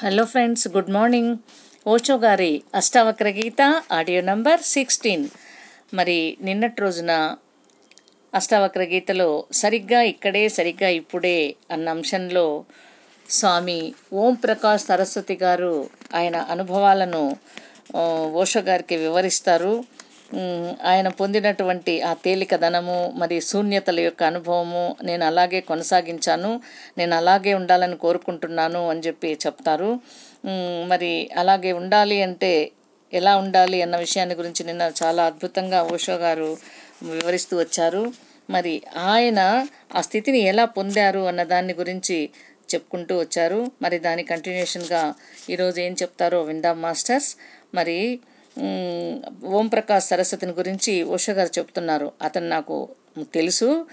Hello friends good morning Osho గారి Ashtavakra Gita audio number sixteen మరి నిన్నటి రోజున అష్టావక్ర గీతలో సరిగ్గా ఇక్కడే సరిగ్గా ఇప్పుడే అన్న అంశంలో స్వామి ఓం ప్రకాష్ సరస్వతి గారు ఆయన అనుభవాలను ఓషో గారికి వివరిస్తారు. ఆయన పొందినటువంటి ఆ తేలికదనము మరి శూన్యతల యొక్క అనుభవము నేను అలాగే కొనసాగించాను నేను అలాగే ఉండాలని కోరుకుంటున్నాను అని చెప్పి చెప్తారు. మరి అలాగే ఉండాలి అంటే ఎలా ఉండాలి అన్న విషయాన్ని గురించి నిన్న చాలా అద్భుతంగా ఓషో గారు వివరిస్తూ వచ్చారు. మరి ఆయన ఆ స్థితిని ఎలా పొందారు అన్న దాని గురించి చెప్పుకుంటూ వచ్చారు. మరి దాని కంటిన్యూషన్గా ఈరోజు ఏం చెప్తారో విందాం మాస్టర్స్. మరి ఓంప్రకాష్ సరస్వతిని గురించి ఉష గారు చెప్తున్నారు. అతను నాకు తెలుసు.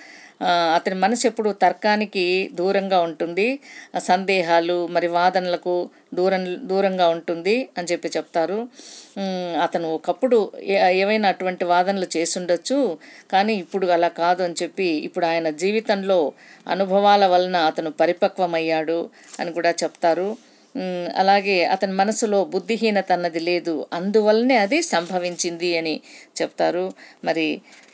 అతని మనసు ఎప్పుడు తర్కానికి దూరంగా ఉంటుంది. సందేహాలు మరి వాదనలకు దూరం దూరంగా ఉంటుంది అని చెప్పి చెప్తారు. అతను ఒకప్పుడు ఏ- ఏవైనా అటువంటి వాదనలు చేసుండొచ్చు కానీ ఇప్పుడు అలా కాదు అని చెప్పి ఇప్పుడు ఆయన జీవితంలో అనుభవాల వలన అతను పరిపక్వమయ్యాడు అని కూడా చెప్తారు. అలాగే అతని మనసులో బుద్ధిహీనత అన్నది లేదు. అందువల్లనే అది సంభవించింది అని చెప్తారు. మరి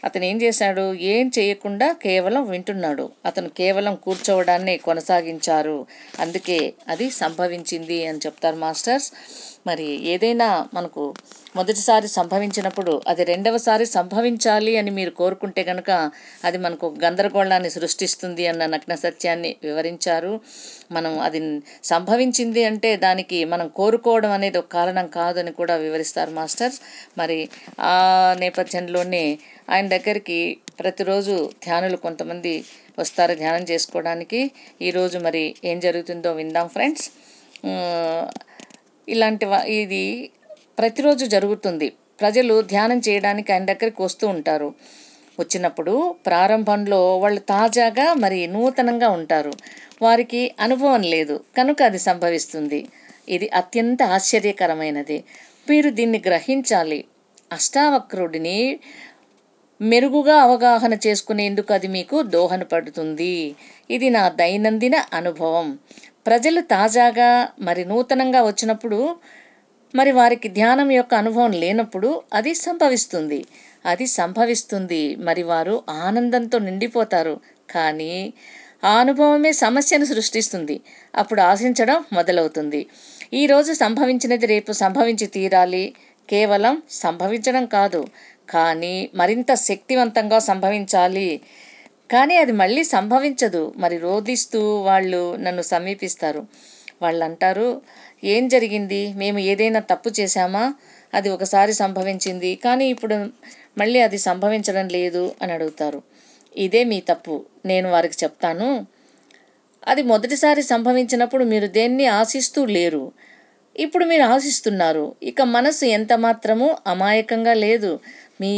అతను ఏం చేశాడు? ఏం చేయకుండా కేవలం వింటున్నాడు. అతను కేవలం కూర్చోవడాన్ని కొనసాగించారు. అందుకే అది సంభవించింది అని చెప్తారు మాస్టర్స్. మరి ఏదైనా మనకు మొదటిసారి సంభవించినప్పుడు అది రెండవసారి సంభవించాలి అని మీరు కోరుకుంటే కనుక అది మనకు గందరగోళాన్ని సృష్టిస్తుంది అన్న నగ్న సత్యాన్ని వివరించారు. మనం అది సంభవించింది అంటే దానికి మనం కోరుకోవడం అనేది ఒక కారణం కాదని కూడా వివరిస్తారు మాస్టర్స్. మరి ఆ నేపథ్యంలోనే ఆయన దగ్గరికి ప్రతిరోజు ధ్యానులు కొంతమంది వస్తారు ధ్యానం చేసుకోవడానికి. ఈరోజు మరి ఏం జరుగుతుందో విందాం ఫ్రెండ్స్. ఇలాంటి ఇది ప్రతిరోజు జరుగుతుంది. ప్రజలు ధ్యానం చేయడానికి ఆయన దగ్గరికి వస్తూ ఉంటారు. వచ్చినప్పుడు ప్రారంభంలో వాళ్ళు తాజాగా మరి నూతనంగా ఉంటారు. వారికి అనుభవం లేదు. కనుక అది సంభవిస్తుంది. ఇది అత్యంత ఆశ్చర్యకరమైనది. మీరు దీన్ని గ్రహించాలి. అష్టావక్రుడిని మెరుగుగా అవగాహన చేసుకునేందుకు అది మీకు దోహదపడుతుంది. ఇది నా దైనందిన అనుభవం. ప్రజలు తాజాగా మరి నూతనంగా వచ్చినప్పుడు మరి వారికి ధ్యానం యొక్క అనుభవం లేనప్పుడు అది సంభవిస్తుంది. అది సంభవిస్తుంది. మరి వారు ఆనందంతో నిండిపోతారు. కానీ ఆ అనుభవమే సమస్యను సృష్టిస్తుంది. అప్పుడు ఆశించడం మొదలవుతుంది. ఈరోజు సంభవించినది రేపు సంభవించి తీరాలి. కేవలం సంభవించడం కాదు. కానీ మరింత శక్తివంతంగా సంభవించాలి. కానీ అది మళ్ళీ సంభవించదు. మరి రోధిస్తూ వాళ్ళు నన్ను సమీపిస్తారు. వాళ్ళు అంటారు ఏం జరిగింది? మేము ఏదైనా తప్పు చేశామా? అది ఒకసారి సంభవించింది. కానీ ఇప్పుడు మళ్ళీ అది సంభవించడం లేదు అని అడుగుతారు. ఇదే మీ తప్పు. నేను వారికి చెప్తాను. అది మొదటిసారి సంభవించినప్పుడు మీరు దేన్ని ఆశిస్తూ లేరు? ఇప్పుడు మీరు ఆశిస్తున్నారు. ఇక మనసు ఎంత మాత్రము అమాయకంగా లేదు. మీ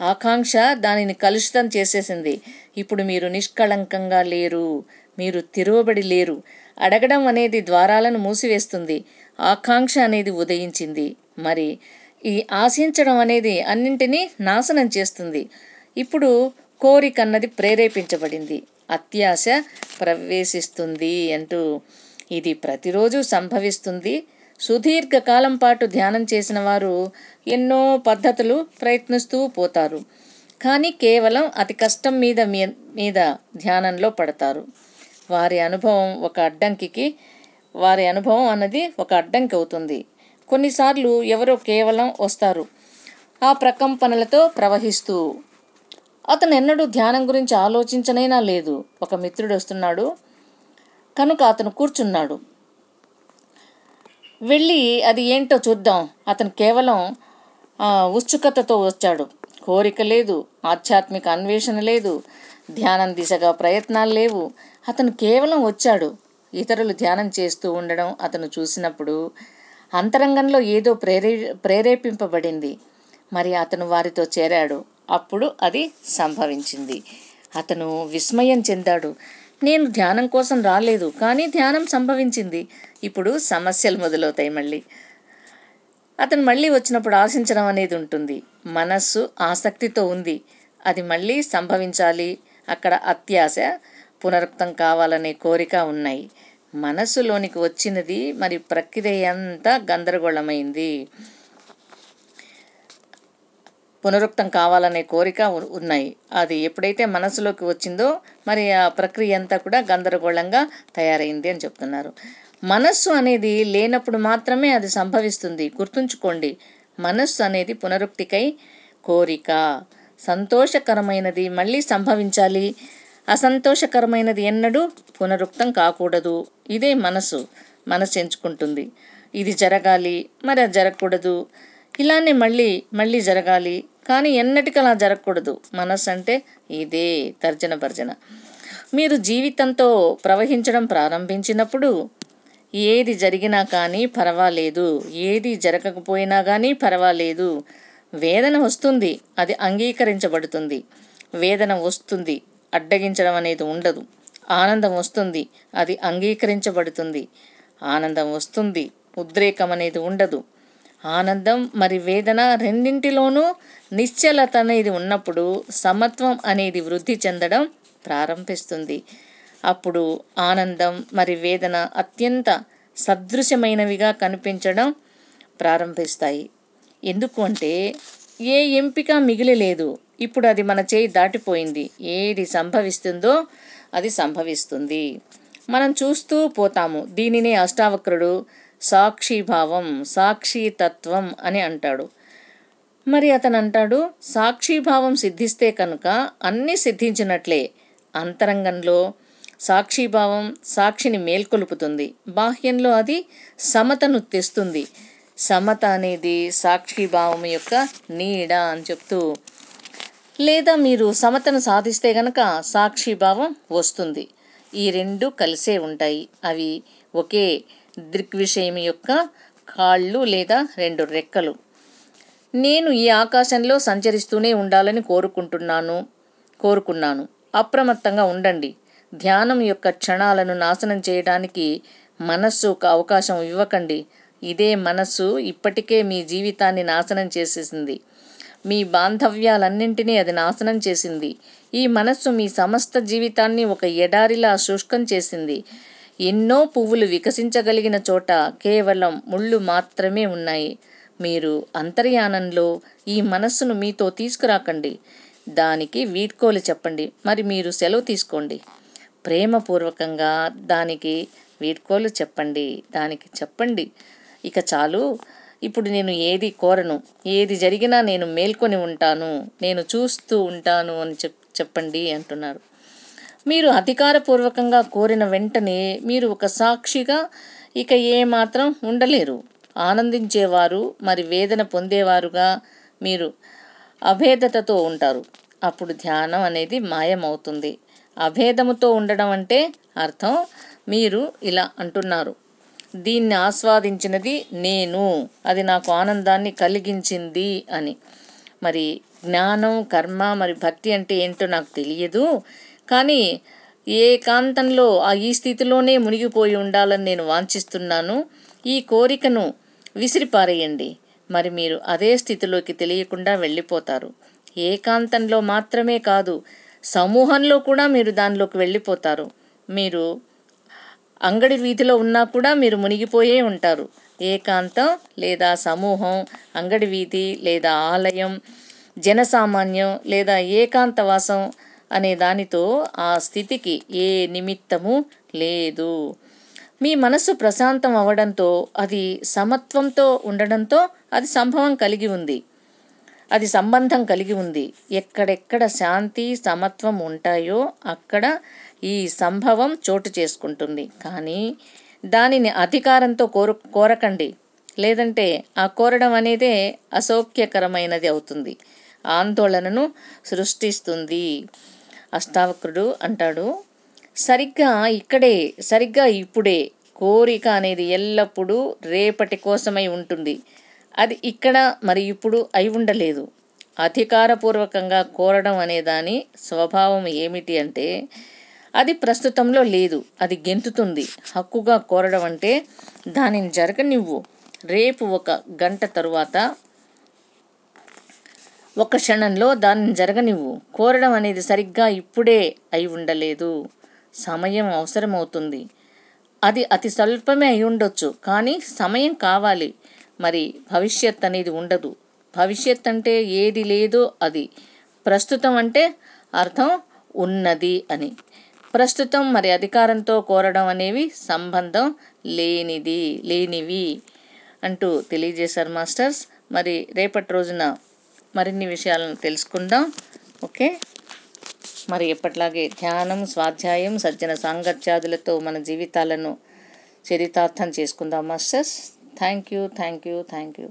ఆకాంక్ష దానిని కలుషితం చేసేసింది. ఇప్పుడు మీరు నిష్కళంకంగా లేరు. మీరు తిరువబడి లేరు. అడగడం అనేది ద్వారాలను మూసివేస్తుంది. ఆకాంక్ష అనేది ఉదయించింది. మరి ఈ ఆశించడం అనేది అన్నింటినీ నాశనం చేస్తుంది. ఇప్పుడు కోరిక అన్నది ప్రేరేపించబడింది. అత్యాశ ప్రవేశిస్తుంది అంటూ ఇది ప్రతిరోజు సంభవిస్తుంది. సుదీర్ఘకాలం పాటు ధ్యానం చేసిన వారు ఎన్నో పద్ధతులు ప్రయత్నిస్తూ పోతారు. కానీ కేవలం అతి కష్టం మీద మీ- మీద ధ్యానంలో పడతారు. వారి అనుభవం ఒక అడ్డంకికి వారి అనుభవం అన్నది ఒక అడ్డంకి అవుతుంది. కొన్నిసార్లు ఎవరో కేవలం వస్తారు. ఆ ప్రకంపనలతో ప్రవహిస్తూ. అతను ఎన్నడూ ధ్యానం గురించి ఆలోచించనైనా లేదు. ఒక మిత్రుడు వస్తున్నాడు. కనుక అతను కూర్చున్నాడు. వెళ్ళి అది ఏంటో చూద్దాం. అతను కేవలం ఉత్సుకతతో వచ్చాడు. కోరిక లేదు ఆధ్యాత్మిక అన్వేషణ లేదు ధ్యానం దిశగా ప్రయత్నాలు లేవు. అతను కేవలం వచ్చాడు. ఇతరులు ధ్యానం చేస్తూ ఉండడం అతను చూసినప్పుడు అంతరంగంలో ఏదో ప్రేరే ప్రేరేపింపబడింది. మరి అతను వారితో చేరాడు. అప్పుడు అది సంభవించింది. అతను విస్మయం చెందాడు. నేను ధ్యానం కోసం రాలేదు కానీ ధ్యానం సంభవించింది. ఇప్పుడు సమస్యలు మొదలవుతాయి మళ్ళీ. అతను మళ్ళీ వచ్చినప్పుడు ఆశించడం అనేది ఉంటుంది. మనస్సు ఆసక్తితో ఉంది. అది మళ్ళీ సంభవించాలి. అక్కడ అత్యాశ పునరుక్తం కావాలనే కోరిక ఉన్నాయి. మనస్సులోనికి వచ్చినది మరి ప్రక్రియ అంతా గందరగోళమైంది. పునరుక్తం కావాలనే కోరిక ఉన్నాయి. అది ఎప్పుడైతే మనసులోకి వచ్చిందో మరి ఆ ప్రక్రియ అంతా కూడా గందరగోళంగా తయారైంది అని చెప్తున్నారు. మనస్సు అనేది లేనప్పుడు మాత్రమే అది సంభవిస్తుంది. గుర్తుంచుకోండి మనస్సు అనేది పునరుక్తికై కోరిక. సంతోషకరమైనది మళ్ళీ సంభవించాలి. అసంతోషకరమైనది ఎన్నడూ పునరుక్తం కాకూడదు. ఇదే మనసు మనసు ఎంచుకుంటుంది. ఇది జరగాలి మరి అది జరగకూడదు. ఇలానే మళ్ళీ మళ్ళీ జరగాలి. కానీ ఎన్నటికీ అలా జరగకూడదు. మనస్సు అంటే ఇదే తర్జన భర్జన. మీరు జీవితంతో ప్రవహించడం ప్రారంభించినప్పుడు ఏది జరిగినా కానీ పర్వాలేదు. ఏది జరగకపోయినా కానీ పర్వాలేదు. వేదన వస్తుంది. అది అంగీకరించబడుతుంది. వేదన వస్తుంది. అడ్డగించడం అనేది ఉండదు. ఆనందం వస్తుంది. అది అంగీకరించబడుతుంది. ఆనందం వస్తుంది. ఉద్రేకం అనేది ఉండదు. ఆనందం మరి వేదన రెండింటిలోనూ నిశ్చలత అనేది ఉన్నప్పుడు సమత్వం అనేది వృద్ధి చెందడం ప్రారంభిస్తుంది. అప్పుడు ఆనందం మరి వేదన అత్యంత సదృశ్యమైనవిగా కనిపించడం ప్రారంభిస్తాయి. ఎందుకు అంటే ఏ ఎంపిక మిగిలి లేదు ఇప్పుడు అది మన చేయి దాటిపోయింది. ఏది సంభవిస్తుందో అది సంభవిస్తుంది. మనం చూస్తూ పోతాము. దీనినే అష్టావక్రుడు సాక్షిభావం సాక్షితత్వం అని అంటాడు. మరి అతను అంటాడు సాక్షిభావం సిద్ధిస్తే కనుక అన్నీ సిద్ధించినట్లే. అంతరంగంలో సాక్షిభావం సాక్షిని మేల్కొలుపుతుంది. బాహ్యంలో అది సమతను తెస్తుంది. సమత అనేది సాక్షిభావం యొక్క నీడ అని చెప్తూ లేదా మీరు సమతను సాధిస్తే గనక సాక్షిభావం వస్తుంది. ఈ రెండు కలిసే ఉంటాయి. అవి ఒకే దృగ్విషయం యొక్క కాళ్ళు లేదా రెండు రెక్కలు. నేను ఈ ఆకాశంలో సంచరిస్తూనే ఉండాలని కోరుకుంటున్నాను కోరుకున్నాను. అప్రమత్తంగా ఉండండి. ధ్యానం యొక్క క్షణాలను నాశనం చేయడానికి మనస్సుకు అవకాశం ఇవ్వకండి. ఇదే మనస్సు ఇప్పటికే మీ జీవితాన్ని నాశనం చేసేసింది. మీ బాంధవ్యాలన్నింటినీ అది నాశనం చేసింది. ఈ మనస్సు మీ సమస్త జీవితాన్ని ఒక ఎడారిలా శుష్కం చేసింది. ఎన్నో పువ్వులు వికసించగలిగిన చోట కేవలం ముళ్ళు మాత్రమే ఉన్నాయి. మీరు అంతర్యానంలో ఈ మనస్సును మీతో తీసుకురాకండి. దానికి వీడ్కోలు చెప్పండి. మరి మీరు సెలవు తీసుకోండి. ప్రేమపూర్వకంగా దానికి వీడ్కోలు చెప్పండి. దానికి చెప్పండి. ఇక చాలు. ఇప్పుడు నేను ఏది కోరను? ఏది జరిగినా నేను మేల్కొని ఉంటాను. నేను చూస్తూ ఉంటాను అని చెప్ చెప్పండి అంటున్నారు. మీరు అధికారపూర్వకంగా కోరిన వెంటనే మీరు ఒక సాక్షిగా ఇక ఏమాత్రం ఉండలేరు. ఆనందించేవారు మరి వేదన పొందేవారుగా మీరు అభేదతతో ఉంటారు. అప్పుడు ధ్యానం అనేది మాయమవుతుంది. అభేదముతో ఉండడం అంటే అర్థం. మీరు ఇలా అంటున్నారు. దీన్ని ఆస్వాదించినది నేను. అది నాకు ఆనందాన్ని కలిగించింది అని. మరి జ్ఞానం కర్మ మరి భక్తి అంటే ఏంటో నాకు తెలియదు. కానీ ఏకాంతంలో ఆ ఈ స్థితిలోనే మునిగిపోయి ఉండాలని నేను వాంఛిస్తున్నాను. ఈ కోరికను విసిరిపారేయండి. మరి మీరు అదే స్థితిలోకి తెలియకుండా వెళ్ళిపోతారు. ఏకాంతంలో మాత్రమే కాదు సమూహంలో కూడా మీరు దానిలోకి వెళ్ళిపోతారు. మీరు అంగడి వీధిలో ఉన్నా కూడా మీరు మునిగిపోయే ఉంటారు. ఏకాంతం లేదా సమూహం అంగడి వీధి లేదా ఆలయం జనసామాన్యం లేదా ఏకాంతవాసం అనే దానితో ఆ స్థితికి ఏ నిమిత్తము లేదు. మీ మనసు ప్రశాంతం అవ్వడంతో అది సమత్వంతో ఉండడంతో అది సంభవం కలిగి ఉంది. అది సంబంధం కలిగి ఉంది. ఎక్కడెక్కడ శాంతి సమత్వం ఉంటాయో అక్కడ ఈ సంభవం చోటు చేసుకుంటుంది. కానీ దానిని అధికారంతో కోరు కోరకండి. లేదంటే ఆ కోరడం అనేదే అసౌఖ్యకరమైనది అవుతుంది. ఆందోళనను సృష్టిస్తుంది. అష్టావక్రుడు అంటాడు సరిగ్గా ఇక్కడే సరిగ్గా ఇప్పుడే కోరిక అనేది ఎల్లప్పుడూ రేపటి కోసమై ఉంటుంది. అది ఇక్కడ మరి ఇప్పుడు అయి ఉండలేదు. అధికారపూర్వకంగా కోరడం అనే దాని స్వభావం ఏమిటి అంటే అది ప్రస్తుతంలో లేదు. అది గెంతుతుంది. హక్కుగా కోరడం అంటే దానిని జరగనివ్వు. రేపు ఒక గంట తరువాత ఒక క్షణంలో దానిని జరగనివ్వు. కోరడం అనేది సరిగ్గా ఇప్పుడే అయి ఉండలేదు. సమయం అవసరమవుతుంది. అది అతి స్వల్పమే అయి ఉండొచ్చు. కానీ సమయం కావాలి. మరి భవిష్యత్ అనేది ఉండదు. భవిష్యత్ అంటే ఏది లేదో అది. ప్రస్తుతం అంటే అర్థం ఉన్నది అని. ప్రస్తుతం మరి అధికారంతో కోరడం అనేవి సంబంధం లేనిది లేనివి అంటూ తెలియజేశారు మాస్టర్స్. మరి రేపటి రోజున మరిన్ని విషయాలను తెలుసుకుందాం. ఓకే? మరి ఎప్పట్లాగే ధ్యానం స్వాధ్యాయం సజ్జన సాంగత్యాదులతో మన జీవితాలను చరితార్థం చేసుకుందాం masters. Thank you thank you thank you